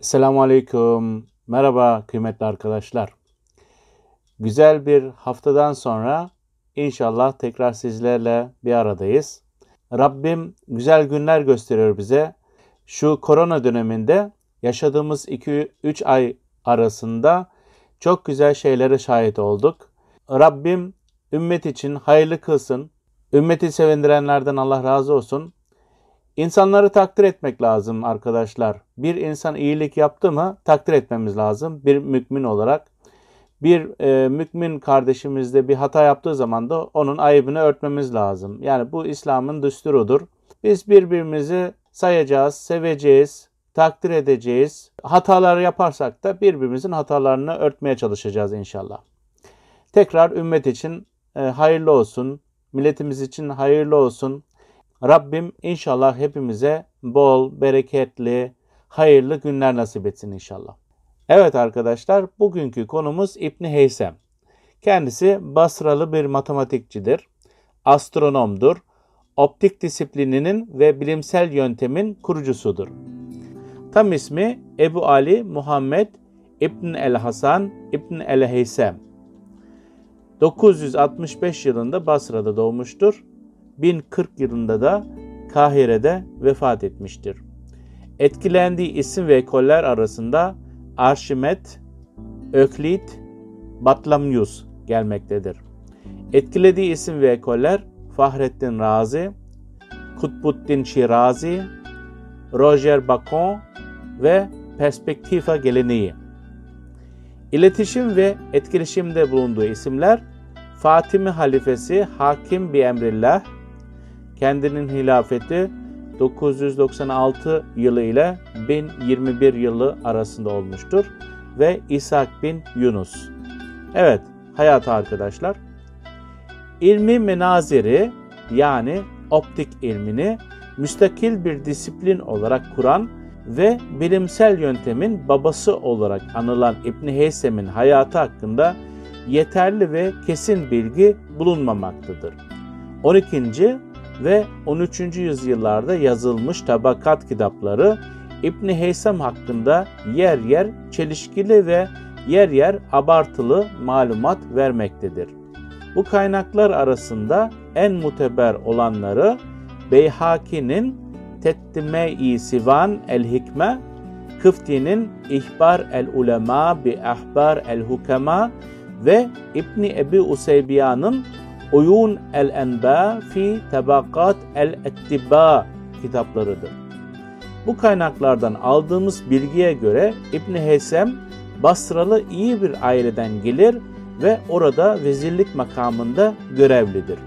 Selamun Aleyküm. Merhaba kıymetli arkadaşlar. Güzel bir haftadan sonra inşallah tekrar sizlerle bir aradayız. Rabbim güzel günler gösteriyor bize. Şu korona döneminde yaşadığımız 2-3 ay arasında çok güzel şeylere şahit olduk. Rabbim ümmet için hayırlı kılsın. Ümmeti sevindirenlerden Allah razı olsun. İnsanları takdir etmek lazım arkadaşlar. Bir insan iyilik yaptı mı takdir etmemiz lazım bir mümin olarak. Bir e, mümin kardeşimizde bir hata yaptığı zaman da onun ayıbını örtmemiz lazım. Yani bu İslam'ın düsturudur. Biz birbirimizi sayacağız, seveceğiz, takdir edeceğiz. Hatalar yaparsak da birbirimizin hatalarını örtmeye çalışacağız inşallah. Tekrar ümmet için e, hayırlı olsun, milletimiz için hayırlı olsun. Rabbim inşallah hepimize bol, bereketli, hayırlı günler nasip etsin inşallah. Evet arkadaşlar, bugünkü konumuz İbni Heysem. Kendisi Basralı bir matematikçidir, astronomdur, optik disiplininin ve bilimsel yöntemin kurucusudur. Tam ismi Ebu Ali Muhammed İbn el Hasan İbn el Heysem. 965 yılında Basra'da doğmuştur 1040 yılında da Kahire'de vefat etmiştir. Etkilendiği isim ve ekoller arasında Arşimet, Öklit, Batlamyus gelmektedir. Etkilediği isim ve ekoller Fahrettin Razi, Kutbuddin Şirazi, Roger Bacon ve Perspektifa geleneği. İletişim ve etkileşimde bulunduğu isimler Fatimi halifesi Hakim bi Emrillah, kendinin hilafeti 996 yılı ile 1021 yılı arasında olmuştur ve İshak bin Yunus. Evet, hayat arkadaşlar. İlmi menaziri yani optik ilmini müstakil bir disiplin olarak kuran ve bilimsel yöntemin babası olarak anılan İbn Heysem'in hayatı hakkında yeterli ve kesin bilgi bulunmamaktadır. 12 ve 13. yüzyıllarda yazılmış tabakat kitapları İbni Heysem hakkında yer yer çelişkili ve yer yer abartılı malumat vermektedir. Bu kaynaklar arasında en muteber olanları Beyhaki'nin Tettime-i Sivan el-Hikme, Kıfti'nin İhbar el-Ulema bi Ahbar el-Hukema ve İbni Ebi Useybiya'nın Uyun el-Enba fi Tabakat el-Ettibba kitaplarıdır. Bu kaynaklardan aldığımız bilgiye göre İbni Heysem Basralı iyi bir aileden gelir ve orada vezirlik makamında görevlidir.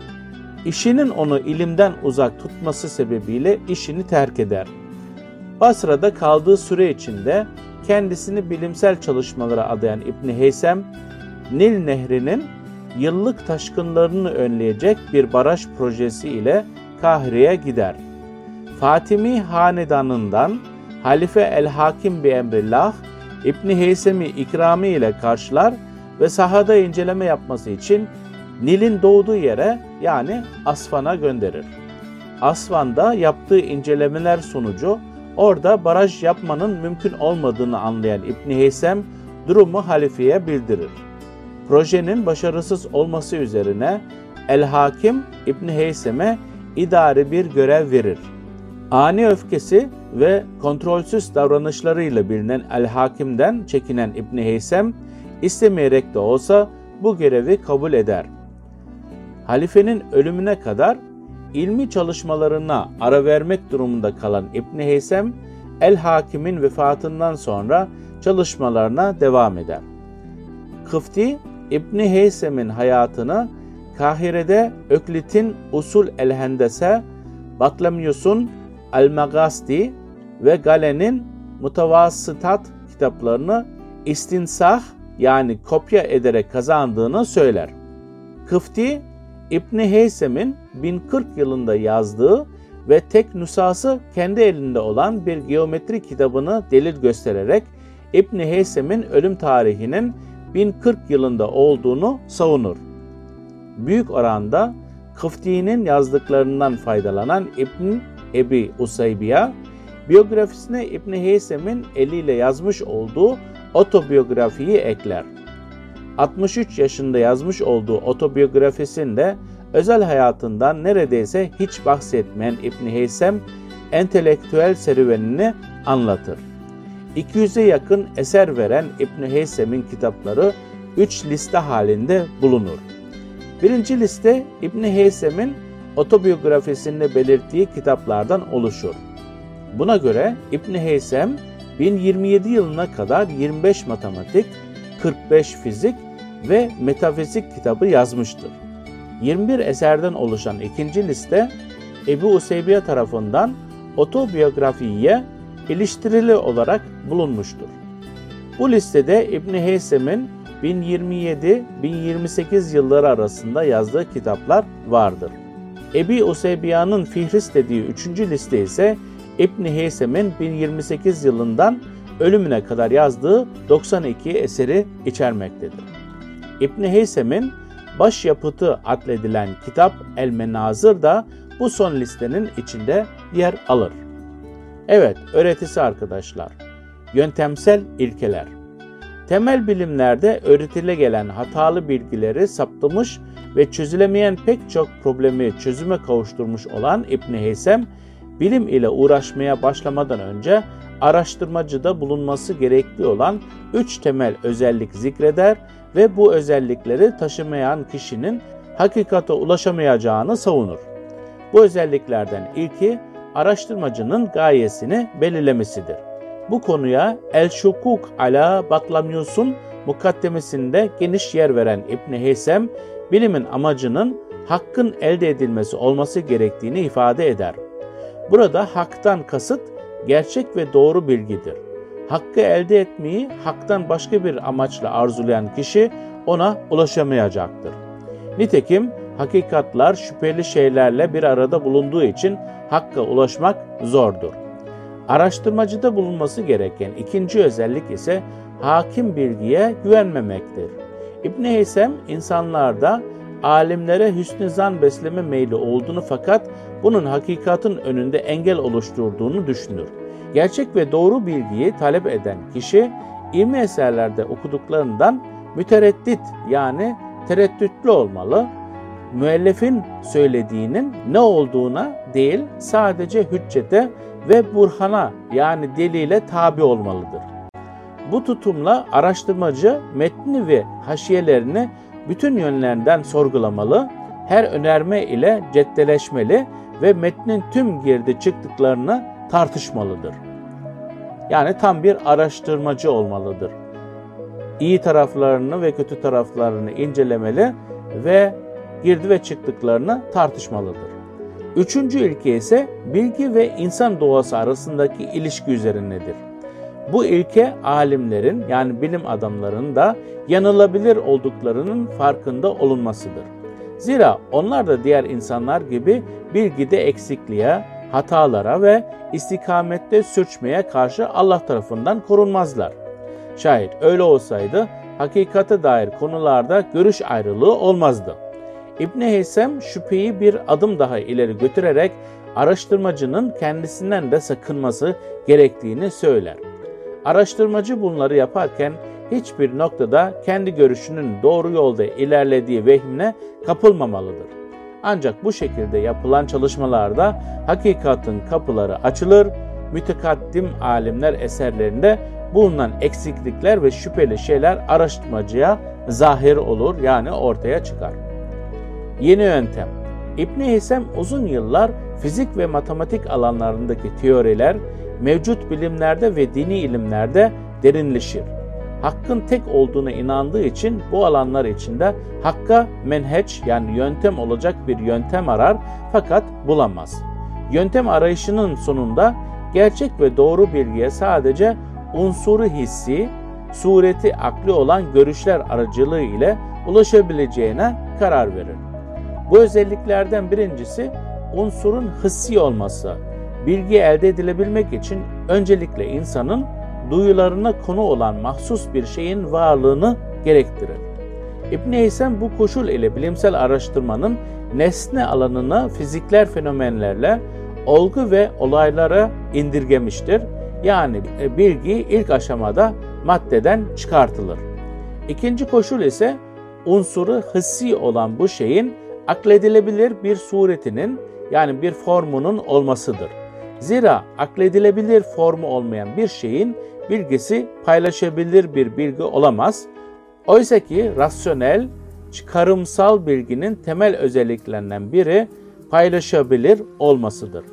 İşinin onu ilimden uzak tutması sebebiyle işini terk eder. Basra'da kaldığı süre içinde kendisini bilimsel çalışmalara adayan İbni Heysem, Nil Nehri'nin yıllık taşkınlarını önleyecek bir baraj projesi ile Kahire'ye gider. Fatimi hanedanından Halife el-Hakim bi emrillah İbni Heysem'i ikrami ile karşılar ve sahada inceleme yapması için Nil'in doğduğu yere yani Asfan'a gönderir. Asfan'da yaptığı incelemeler sonucu orada baraj yapmanın mümkün olmadığını anlayan İbni Heysem durumu halifeye bildirir projenin başarısız olması üzerine El Hakim İbn Heysem'e idari bir görev verir. Ani öfkesi ve kontrolsüz davranışlarıyla bilinen El Hakim'den çekinen İbn Heysem istemeyerek de olsa bu görevi kabul eder. Halifenin ölümüne kadar ilmi çalışmalarına ara vermek durumunda kalan İbn Heysem El Hakim'in vefatından sonra çalışmalarına devam eder. Kıfti İbni Heysem'in hayatını Kahire'de Öklit'in Usul el-Hendese, Batlamyus'un El-Magasti ve Galen'in Mutavassıtat kitaplarını istinsah yani kopya ederek kazandığını söyler. Kıfti, İbni Heysem'in 1040 yılında yazdığı ve tek nüshası kendi elinde olan bir geometri kitabını delil göstererek İbni Heysem'in ölüm tarihinin 1040 yılında olduğunu savunur. Büyük oranda Kıfti'nin yazdıklarından faydalanan İbn Ebi Usaybiya, Biyografisine İbn Heysem'in eliyle yazmış olduğu otobiyografiyi ekler. 63 yaşında yazmış olduğu otobiyografisinde özel hayatından neredeyse hiç bahsetmeyen İbn Heysem entelektüel serüvenini anlatır. 200'e yakın eser veren İbn Heysem'in kitapları 3 liste halinde bulunur. Birinci liste İbn Heysem'in otobiyografisinde belirttiği kitaplardan oluşur. Buna göre İbn Heysem 1027 yılına kadar 25 matematik, 45 fizik ve metafizik kitabı yazmıştır. 21 eserden oluşan ikinci liste Ebu Useybiye tarafından otobiyografiye iliştirili olarak bulunmuştur. Bu listede İbn Heysem'in 1027-1028 yılları arasında yazdığı kitaplar vardır. Ebi Useybiya'nın Fihris dediği üçüncü liste ise İbn Heysem'in 1028 yılından ölümüne kadar yazdığı 92 eseri içermektedir. İbn Heysem'in başyapıtı adledilen kitap El Menazır da bu son listenin içinde yer alır. Evet, öğretisi arkadaşlar. Yöntemsel ilkeler. Temel bilimlerde öğretile gelen hatalı bilgileri saptamış ve çözülemeyen pek çok problemi çözüme kavuşturmuş olan İbn Heysem, bilim ile uğraşmaya başlamadan önce araştırmacıda bulunması gerekli olan üç temel özellik zikreder ve bu özellikleri taşımayan kişinin hakikate ulaşamayacağını savunur. Bu özelliklerden ilki araştırmacının gayesini belirlemesidir. Bu konuya El Şukuk ala Batlamyus'un mukaddemesinde geniş yer veren İbn Heysem, bilimin amacının hakkın elde edilmesi olması gerektiğini ifade eder. Burada haktan kasıt gerçek ve doğru bilgidir. Hakkı elde etmeyi haktan başka bir amaçla arzulayan kişi ona ulaşamayacaktır. Nitekim hakikatlar şüpheli şeylerle bir arada bulunduğu için hakka ulaşmak zordur. Araştırmacıda bulunması gereken ikinci özellik ise hakim bilgiye güvenmemektir. İbn Heysem insanlarda alimlere hüsnü zan besleme meyli olduğunu fakat bunun hakikatin önünde engel oluşturduğunu düşünür. Gerçek ve doğru bilgiyi talep eden kişi ilmi eserlerde okuduklarından mütereddit yani tereddütlü olmalı. Müellifin söylediğinin ne olduğuna değil sadece hüccete ve burhana yani delile tabi olmalıdır. Bu tutumla araştırmacı metni ve haşiyelerini bütün yönlerinden sorgulamalı, her önerme ile ceddeleşmeli ve metnin tüm girdi çıktıklarını tartışmalıdır. Yani tam bir araştırmacı olmalıdır. İyi taraflarını ve kötü taraflarını incelemeli ve girdi ve çıktıklarını tartışmalıdır. Üçüncü ilke ise bilgi ve insan doğası arasındaki ilişki üzerindedir. Bu ilke alimlerin yani bilim adamlarının da yanılabilir olduklarının farkında olunmasıdır. Zira onlar da diğer insanlar gibi bilgide eksikliğe, hatalara ve istikamette sürçmeye karşı Allah tarafından korunmazlar. Şayet öyle olsaydı hakikate dair konularda görüş ayrılığı olmazdı. İbni Heysem şüpheyi bir adım daha ileri götürerek araştırmacının kendisinden de sakınması gerektiğini söyler. Araştırmacı bunları yaparken hiçbir noktada kendi görüşünün doğru yolda ilerlediği vehmine kapılmamalıdır. Ancak bu şekilde yapılan çalışmalarda hakikatin kapıları açılır, mütekaddim alimler eserlerinde bulunan eksiklikler ve şüpheli şeyler araştırmacıya zahir olur yani ortaya çıkar. Yeni yöntem İbn Heysem uzun yıllar fizik ve matematik alanlarındaki teoriler mevcut bilimlerde ve dini ilimlerde derinleşir. Hakkın tek olduğuna inandığı için bu alanlar içinde hakka menheç yani yöntem olacak bir yöntem arar fakat bulamaz. Yöntem arayışının sonunda gerçek ve doğru bilgiye sadece unsuru hissi, sureti akli olan görüşler aracılığı ile ulaşabileceğine karar verir. Bu özelliklerden birincisi unsurun hissi olması. Bilgi elde edilebilmek için öncelikle insanın duyularına konu olan mahsus bir şeyin varlığını gerektirir. İbn Heysem bu koşul ile bilimsel araştırmanın nesne alanına fizikler fenomenlerle, olgu ve olaylara indirgemiştir. Yani e, bilgi ilk aşamada maddeden çıkartılır. İkinci koşul ise unsuru hissi olan bu şeyin akledilebilir bir suretinin yani bir formunun olmasıdır. Zira akledilebilir formu olmayan bir şeyin bilgisi paylaşabilir bir bilgi olamaz. Oysa ki rasyonel, çıkarımsal bilginin temel özelliklerinden biri paylaşabilir olmasıdır.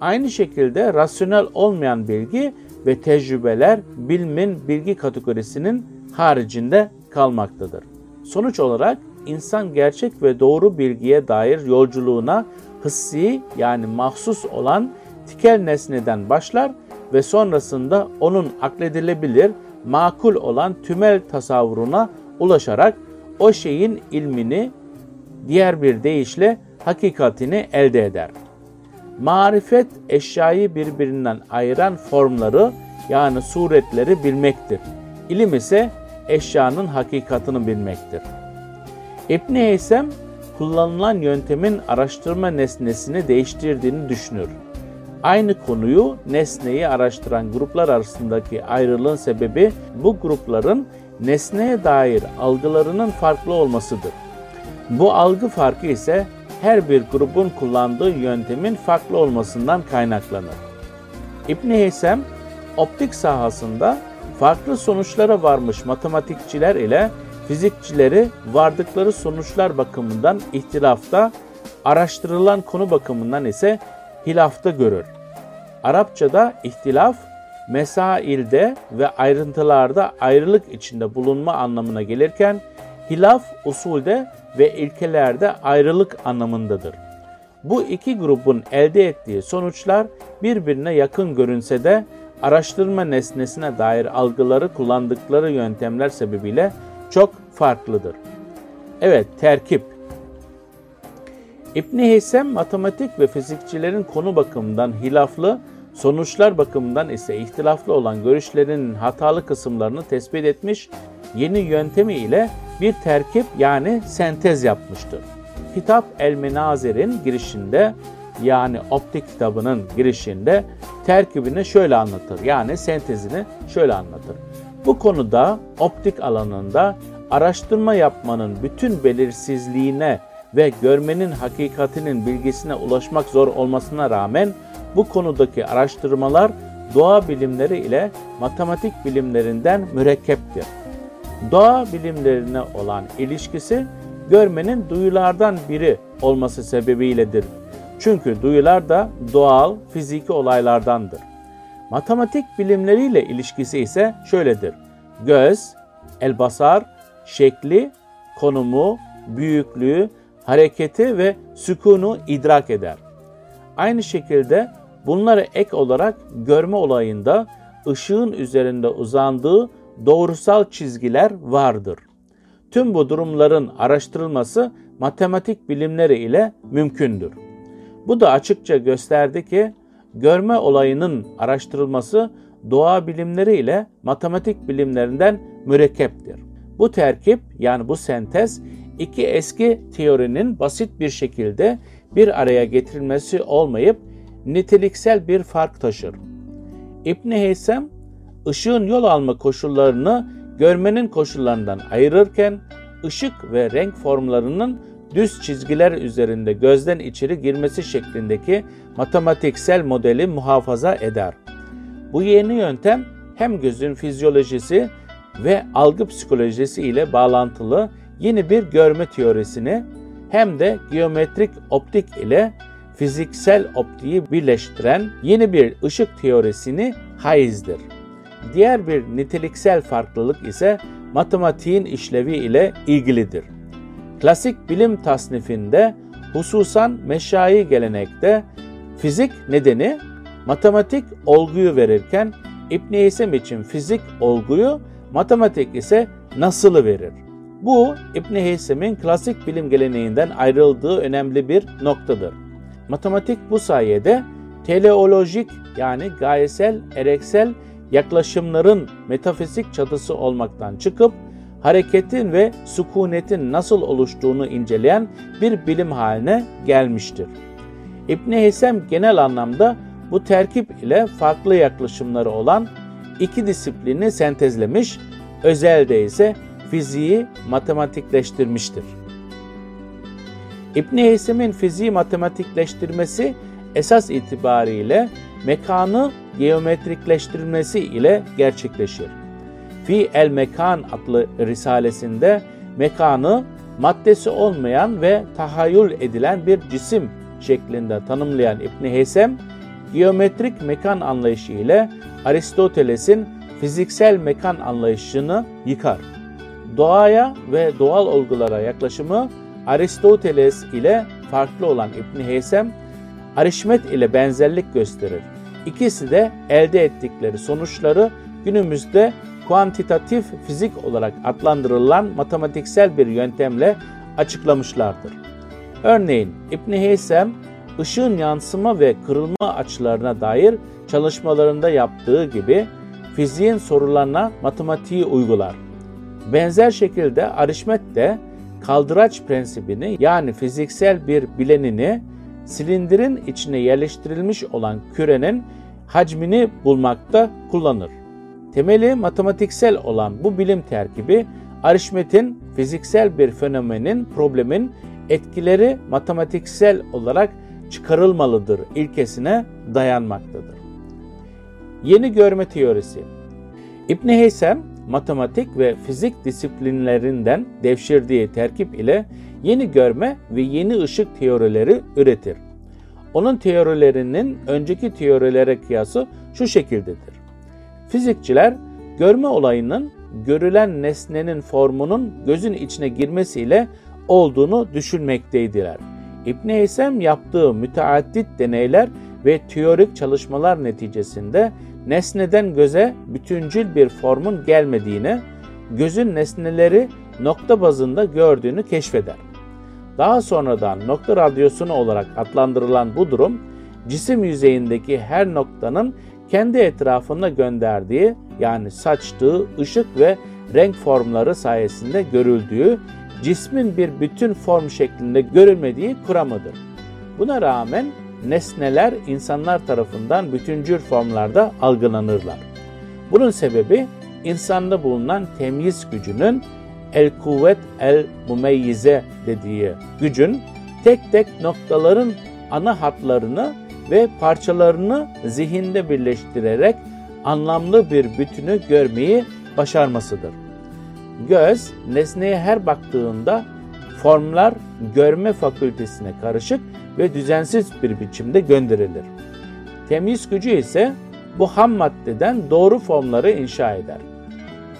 Aynı şekilde rasyonel olmayan bilgi ve tecrübeler bilimin bilgi kategorisinin haricinde kalmaktadır. Sonuç olarak insan gerçek ve doğru bilgiye dair yolculuğuna hissi yani mahsus olan tikel nesneden başlar ve sonrasında onun akledilebilir, makul olan tümel tasavvuruna ulaşarak o şeyin ilmini diğer bir deyişle hakikatini elde eder. Marifet eşyayı birbirinden ayıran formları yani suretleri bilmektir. İlim ise eşyanın hakikatını bilmektir. İbn Heysem kullanılan yöntemin araştırma nesnesini değiştirdiğini düşünür. Aynı konuyu nesneyi araştıran gruplar arasındaki ayrılığın sebebi bu grupların nesneye dair algılarının farklı olmasıdır. Bu algı farkı ise her bir grubun kullandığı yöntemin farklı olmasından kaynaklanır. İbn Heysem optik sahasında farklı sonuçlara varmış matematikçiler ile fizikçileri vardıkları sonuçlar bakımından ihtilafta, araştırılan konu bakımından ise hilafta görür. Arapçada ihtilaf, mesailde ve ayrıntılarda ayrılık içinde bulunma anlamına gelirken, hilaf usulde ve ilkelerde ayrılık anlamındadır. Bu iki grubun elde ettiği sonuçlar birbirine yakın görünse de araştırma nesnesine dair algıları kullandıkları yöntemler sebebiyle çok farklıdır. Evet, terkip. İbn Heysem matematik ve fizikçilerin konu bakımından hilaflı, sonuçlar bakımından ise ihtilaflı olan görüşlerinin hatalı kısımlarını tespit etmiş, yeni yöntemi ile bir terkip yani sentez yapmıştır. Kitap El Menazer'in girişinde yani optik kitabının girişinde terkibini şöyle anlatır. Yani sentezini şöyle anlatır. Bu konuda optik alanında araştırma yapmanın bütün belirsizliğine ve görmenin hakikatinin bilgisine ulaşmak zor olmasına rağmen bu konudaki araştırmalar doğa bilimleri ile matematik bilimlerinden mürekkeptir. Doğa bilimlerine olan ilişkisi görmenin duyulardan biri olması sebebiyledir. Çünkü duyular da doğal, fiziki olaylardandır. Matematik bilimleriyle ilişkisi ise şöyledir. Göz, elbasar, şekli, konumu, büyüklüğü, hareketi ve sükunu idrak eder. Aynı şekilde bunlara ek olarak görme olayında ışığın üzerinde uzandığı doğrusal çizgiler vardır. Tüm bu durumların araştırılması matematik bilimleri ile mümkündür. Bu da açıkça gösterdi ki görme olayının araştırılması doğa bilimleri ile matematik bilimlerinden mürekkeptir. Bu terkip yani bu sentez iki eski teorinin basit bir şekilde bir araya getirilmesi olmayıp niteliksel bir fark taşır. İbn Heysem ışığın yol alma koşullarını görmenin koşullarından ayırırken ışık ve renk formlarının düz çizgiler üzerinde gözden içeri girmesi şeklindeki matematiksel modeli muhafaza eder. Bu yeni yöntem hem gözün fizyolojisi ve algı psikolojisi ile bağlantılı yeni bir görme teorisini hem de geometrik optik ile fiziksel optiği birleştiren yeni bir ışık teorisini haizdir. Diğer bir niteliksel farklılık ise matematiğin işlevi ile ilgilidir. Klasik bilim tasnifinde hususan meşai gelenekte fizik nedeni matematik olguyu verirken İbn Heysem için fizik olguyu, matematik ise nasılı verir. Bu İbn Heysem'in klasik bilim geleneğinden ayrıldığı önemli bir noktadır. Matematik bu sayede teleolojik yani gayesel, ereksel yaklaşımların metafizik çatısı olmaktan çıkıp hareketin ve sükunetin nasıl oluştuğunu inceleyen bir bilim haline gelmiştir. İbni Heysem genel anlamda bu terkip ile farklı yaklaşımları olan iki disiplini sentezlemiş, özelde ise fiziği matematikleştirmiştir. İbn Heysem'in fiziği matematikleştirmesi esas itibariyle mekanı geometrikleştirmesi ile gerçekleşir. Fi el Mekan adlı risalesinde mekanı maddesi olmayan ve tahayyül edilen bir cisim şeklinde tanımlayan İbn Heysem, geometrik mekan anlayışı ile Aristoteles'in fiziksel mekan anlayışını yıkar. Doğaya ve doğal olgulara yaklaşımı Aristoteles ile farklı olan İbn Heysem, Arişmet ile benzerlik gösterir. İkisi de elde ettikleri sonuçları günümüzde kuantitatif fizik olarak adlandırılan matematiksel bir yöntemle açıklamışlardır. Örneğin İbn Heysem ışığın yansıma ve kırılma açılarına dair çalışmalarında yaptığı gibi fiziğin sorularına matematiği uygular. Benzer şekilde Arişmet de kaldıraç prensibini yani fiziksel bir bilenini silindirin içine yerleştirilmiş olan kürenin hacmini bulmakta kullanır. Temeli matematiksel olan bu bilim terkibi Arişmet'in fiziksel bir fenomenin, problemin etkileri matematiksel olarak çıkarılmalıdır ilkesine dayanmaktadır. Yeni görme teorisi İbn Heysem matematik ve fizik disiplinlerinden devşirdiği terkip ile yeni görme ve yeni ışık teorileri üretir. Onun teorilerinin önceki teorilere kıyası şu şekildedir. Fizikçiler görme olayının görülen nesnenin formunun gözün içine girmesiyle olduğunu düşünmekteydiler. İbn Heysem yaptığı müteaddit deneyler ve teorik çalışmalar neticesinde nesneden göze bütüncül bir formun gelmediğini, gözün nesneleri nokta bazında gördüğünü keşfeder. Daha sonradan nokta radyosunu olarak adlandırılan bu durum, cisim yüzeyindeki her noktanın kendi etrafında gönderdiği yani saçtığı ışık ve renk formları sayesinde görüldüğü, cismin bir bütün form şeklinde görülmediği kuramıdır. Buna rağmen nesneler insanlar tarafından bütüncül formlarda algılanırlar. Bunun sebebi insanda bulunan temyiz gücünün el kuvvet el mumeyyize dediği gücün tek tek noktaların ana hatlarını ve parçalarını zihinde birleştirerek anlamlı bir bütünü görmeyi başarmasıdır. Göz, nesneye her baktığında formlar görme fakültesine karışık ve düzensiz bir biçimde gönderilir. Temyiz gücü ise bu ham maddeden doğru formları inşa eder.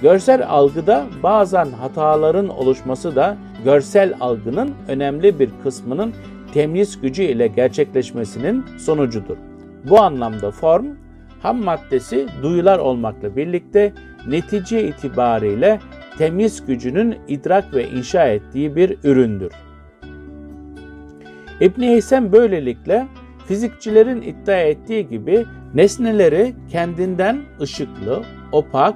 Görsel algıda bazen hataların oluşması da görsel algının önemli bir kısmının temyiz gücü ile gerçekleşmesinin sonucudur. Bu anlamda form, ham maddesi duyular olmakla birlikte netice itibariyle temyiz gücünün idrak ve inşa ettiği bir üründür. İbn Heysem böylelikle fizikçilerin iddia ettiği gibi nesneleri kendinden ışıklı, opak,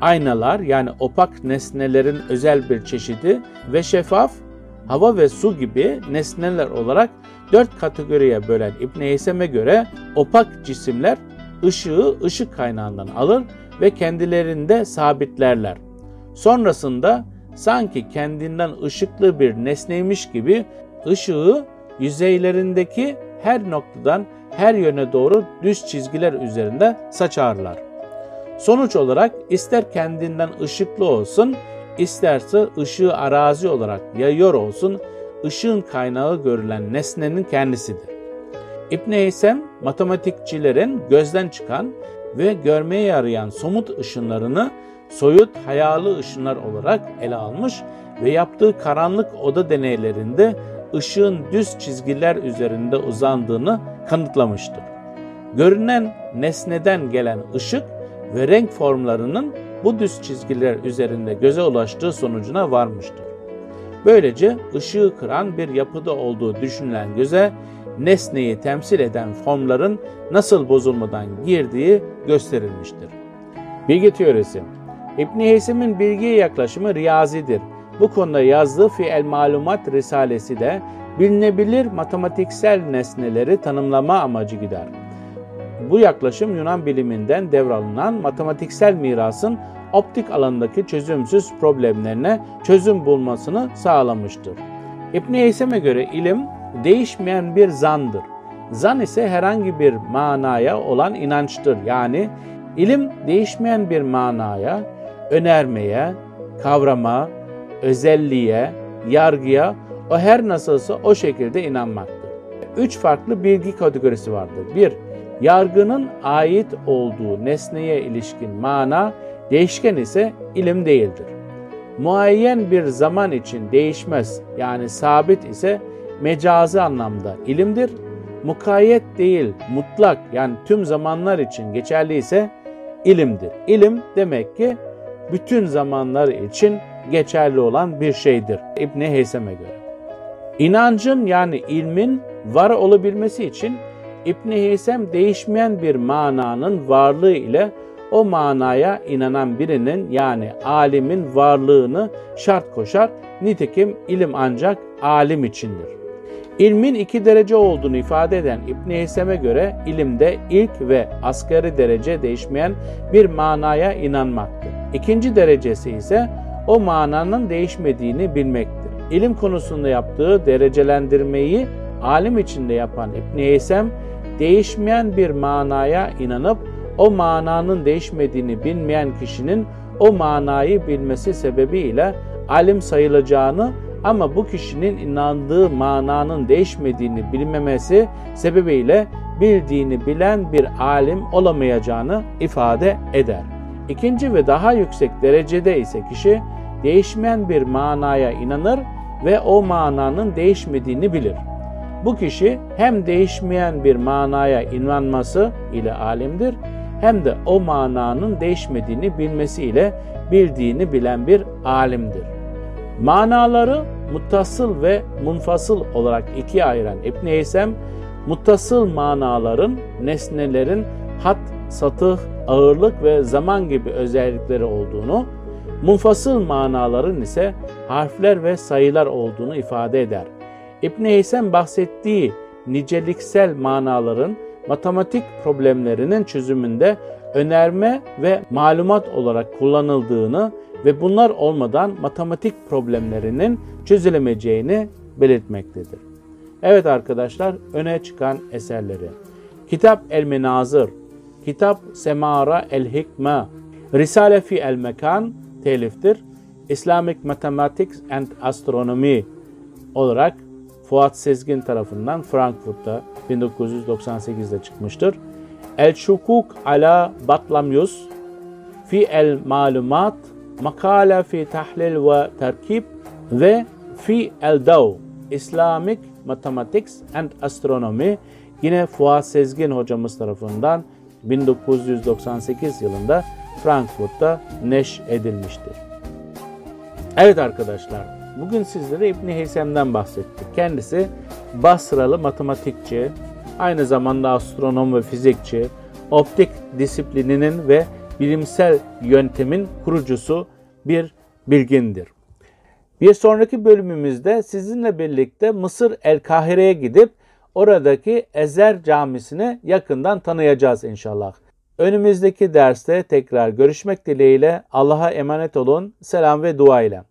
aynalar yani opak nesnelerin özel bir çeşidi ve şeffaf hava ve su gibi nesneler olarak dört kategoriye bölen İbn Heysem'e göre opak cisimler ışığı ışık kaynağından alır ve kendilerinde sabitlerler. Sonrasında sanki kendinden ışıklı bir nesneymiş gibi ışığı yüzeylerindeki her noktadan her yöne doğru düz çizgiler üzerinde saçarlar. Sonuç olarak ister kendinden ışıklı olsun, isterse ışığı arazi olarak yayıyor olsun, ışığın kaynağı görülen nesnenin kendisidir. İbn Heysem, matematikçilerin gözden çıkan ve görmeye yarayan somut ışınlarını soyut hayalı ışınlar olarak ele almış ve yaptığı karanlık oda deneylerinde ışığın düz çizgiler üzerinde uzandığını kanıtlamıştır. Görünen nesneden gelen ışık ve renk formlarının bu düz çizgiler üzerinde göze ulaştığı sonucuna varmıştır. Böylece ışığı kıran bir yapıda olduğu düşünülen göze nesneyi temsil eden formların nasıl bozulmadan girdiği gösterilmiştir. Bilgi teorisi İbn Heysem'in bilgiye yaklaşımı riyazidir. Bu konuda yazdığı Fiel Malumat Risalesi de bilinebilir matematiksel nesneleri tanımlama amacı gider. Bu yaklaşım Yunan biliminden devralınan matematiksel mirasın optik alandaki çözümsüz problemlerine çözüm bulmasını sağlamıştır. İbn Heysem'e göre ilim değişmeyen bir zandır. Zan ise herhangi bir manaya olan inançtır. Yani ilim değişmeyen bir manaya, önermeye, kavrama, özelliğe, yargıya o her nasılsa o şekilde inanmaktır. Üç farklı bilgi kategorisi vardır. Bir, yargının ait olduğu nesneye ilişkin mana değişken ise ilim değildir. Muayyen bir zaman için değişmez yani sabit ise mecazi anlamda ilimdir. Mukayyet değil mutlak yani tüm zamanlar için geçerli ise ilimdir. İlim demek ki bütün zamanlar için geçerli olan bir şeydir İbni Heysem'e göre. İnancın yani ilmin var olabilmesi için İbni Heysem değişmeyen bir mananın varlığı ile o manaya inanan birinin yani alimin varlığını şart koşar. Nitekim ilim ancak alim içindir. İlmin iki derece olduğunu ifade eden İbn Heysem'e göre ilimde ilk ve asgari derece değişmeyen bir manaya inanmaktır. İkinci derecesi ise o mananın değişmediğini bilmektir. İlim konusunda yaptığı derecelendirmeyi alim içinde yapan İbn Heysem, değişmeyen bir manaya inanıp o mananın değişmediğini bilmeyen kişinin o manayı bilmesi sebebiyle alim sayılacağını ama bu kişinin inandığı mananın değişmediğini bilmemesi sebebiyle bildiğini bilen bir alim olamayacağını ifade eder. İkinci ve daha yüksek derecede ise kişi değişmeyen bir manaya inanır ve o mananın değişmediğini bilir. Bu kişi hem değişmeyen bir manaya inanması ile alimdir hem de o mananın değişmediğini bilmesiyle bildiğini bilen bir alimdir. Manaları muttasıl ve munfasıl olarak ikiye ayıran İbn Heysem, muttasıl manaların nesnelerin hat, satıh, ağırlık ve zaman gibi özellikleri olduğunu, munfasıl manaların ise harfler ve sayılar olduğunu ifade eder. İbn Heysem bahsettiği niceliksel manaların matematik problemlerinin çözümünde önerme ve malumat olarak kullanıldığını ve bunlar olmadan matematik problemlerinin çözülemeyeceğini belirtmektedir. Evet arkadaşlar öne çıkan eserleri. Kitap El Menazır, Kitap Semara El Hikme, Risale fi El Mekan teliftir. Islamic Mathematics and Astronomy olarak Fuat Sezgin tarafından Frankfurt'ta 1998'de çıkmıştır. El Şukuk ala Batlamyus fi el malumat makale fi tahlil ve terkib ve fi el dav Islamic Mathematics and Astronomy yine Fuat Sezgin hocamız tarafından 1998 yılında Frankfurt'ta neş edilmiştir. Evet arkadaşlar, bugün sizlere İbni Heysem'den bahsettik. Kendisi Basralı matematikçi, aynı zamanda astronom ve fizikçi, optik disiplininin ve bilimsel yöntemin kurucusu bir bilgindir. Bir sonraki bölümümüzde sizinle birlikte Mısır El Kahire'ye gidip oradaki Ezer Camisi'ni yakından tanıyacağız inşallah. Önümüzdeki derste tekrar görüşmek dileğiyle Allah'a emanet olun. Selam ve dua ile.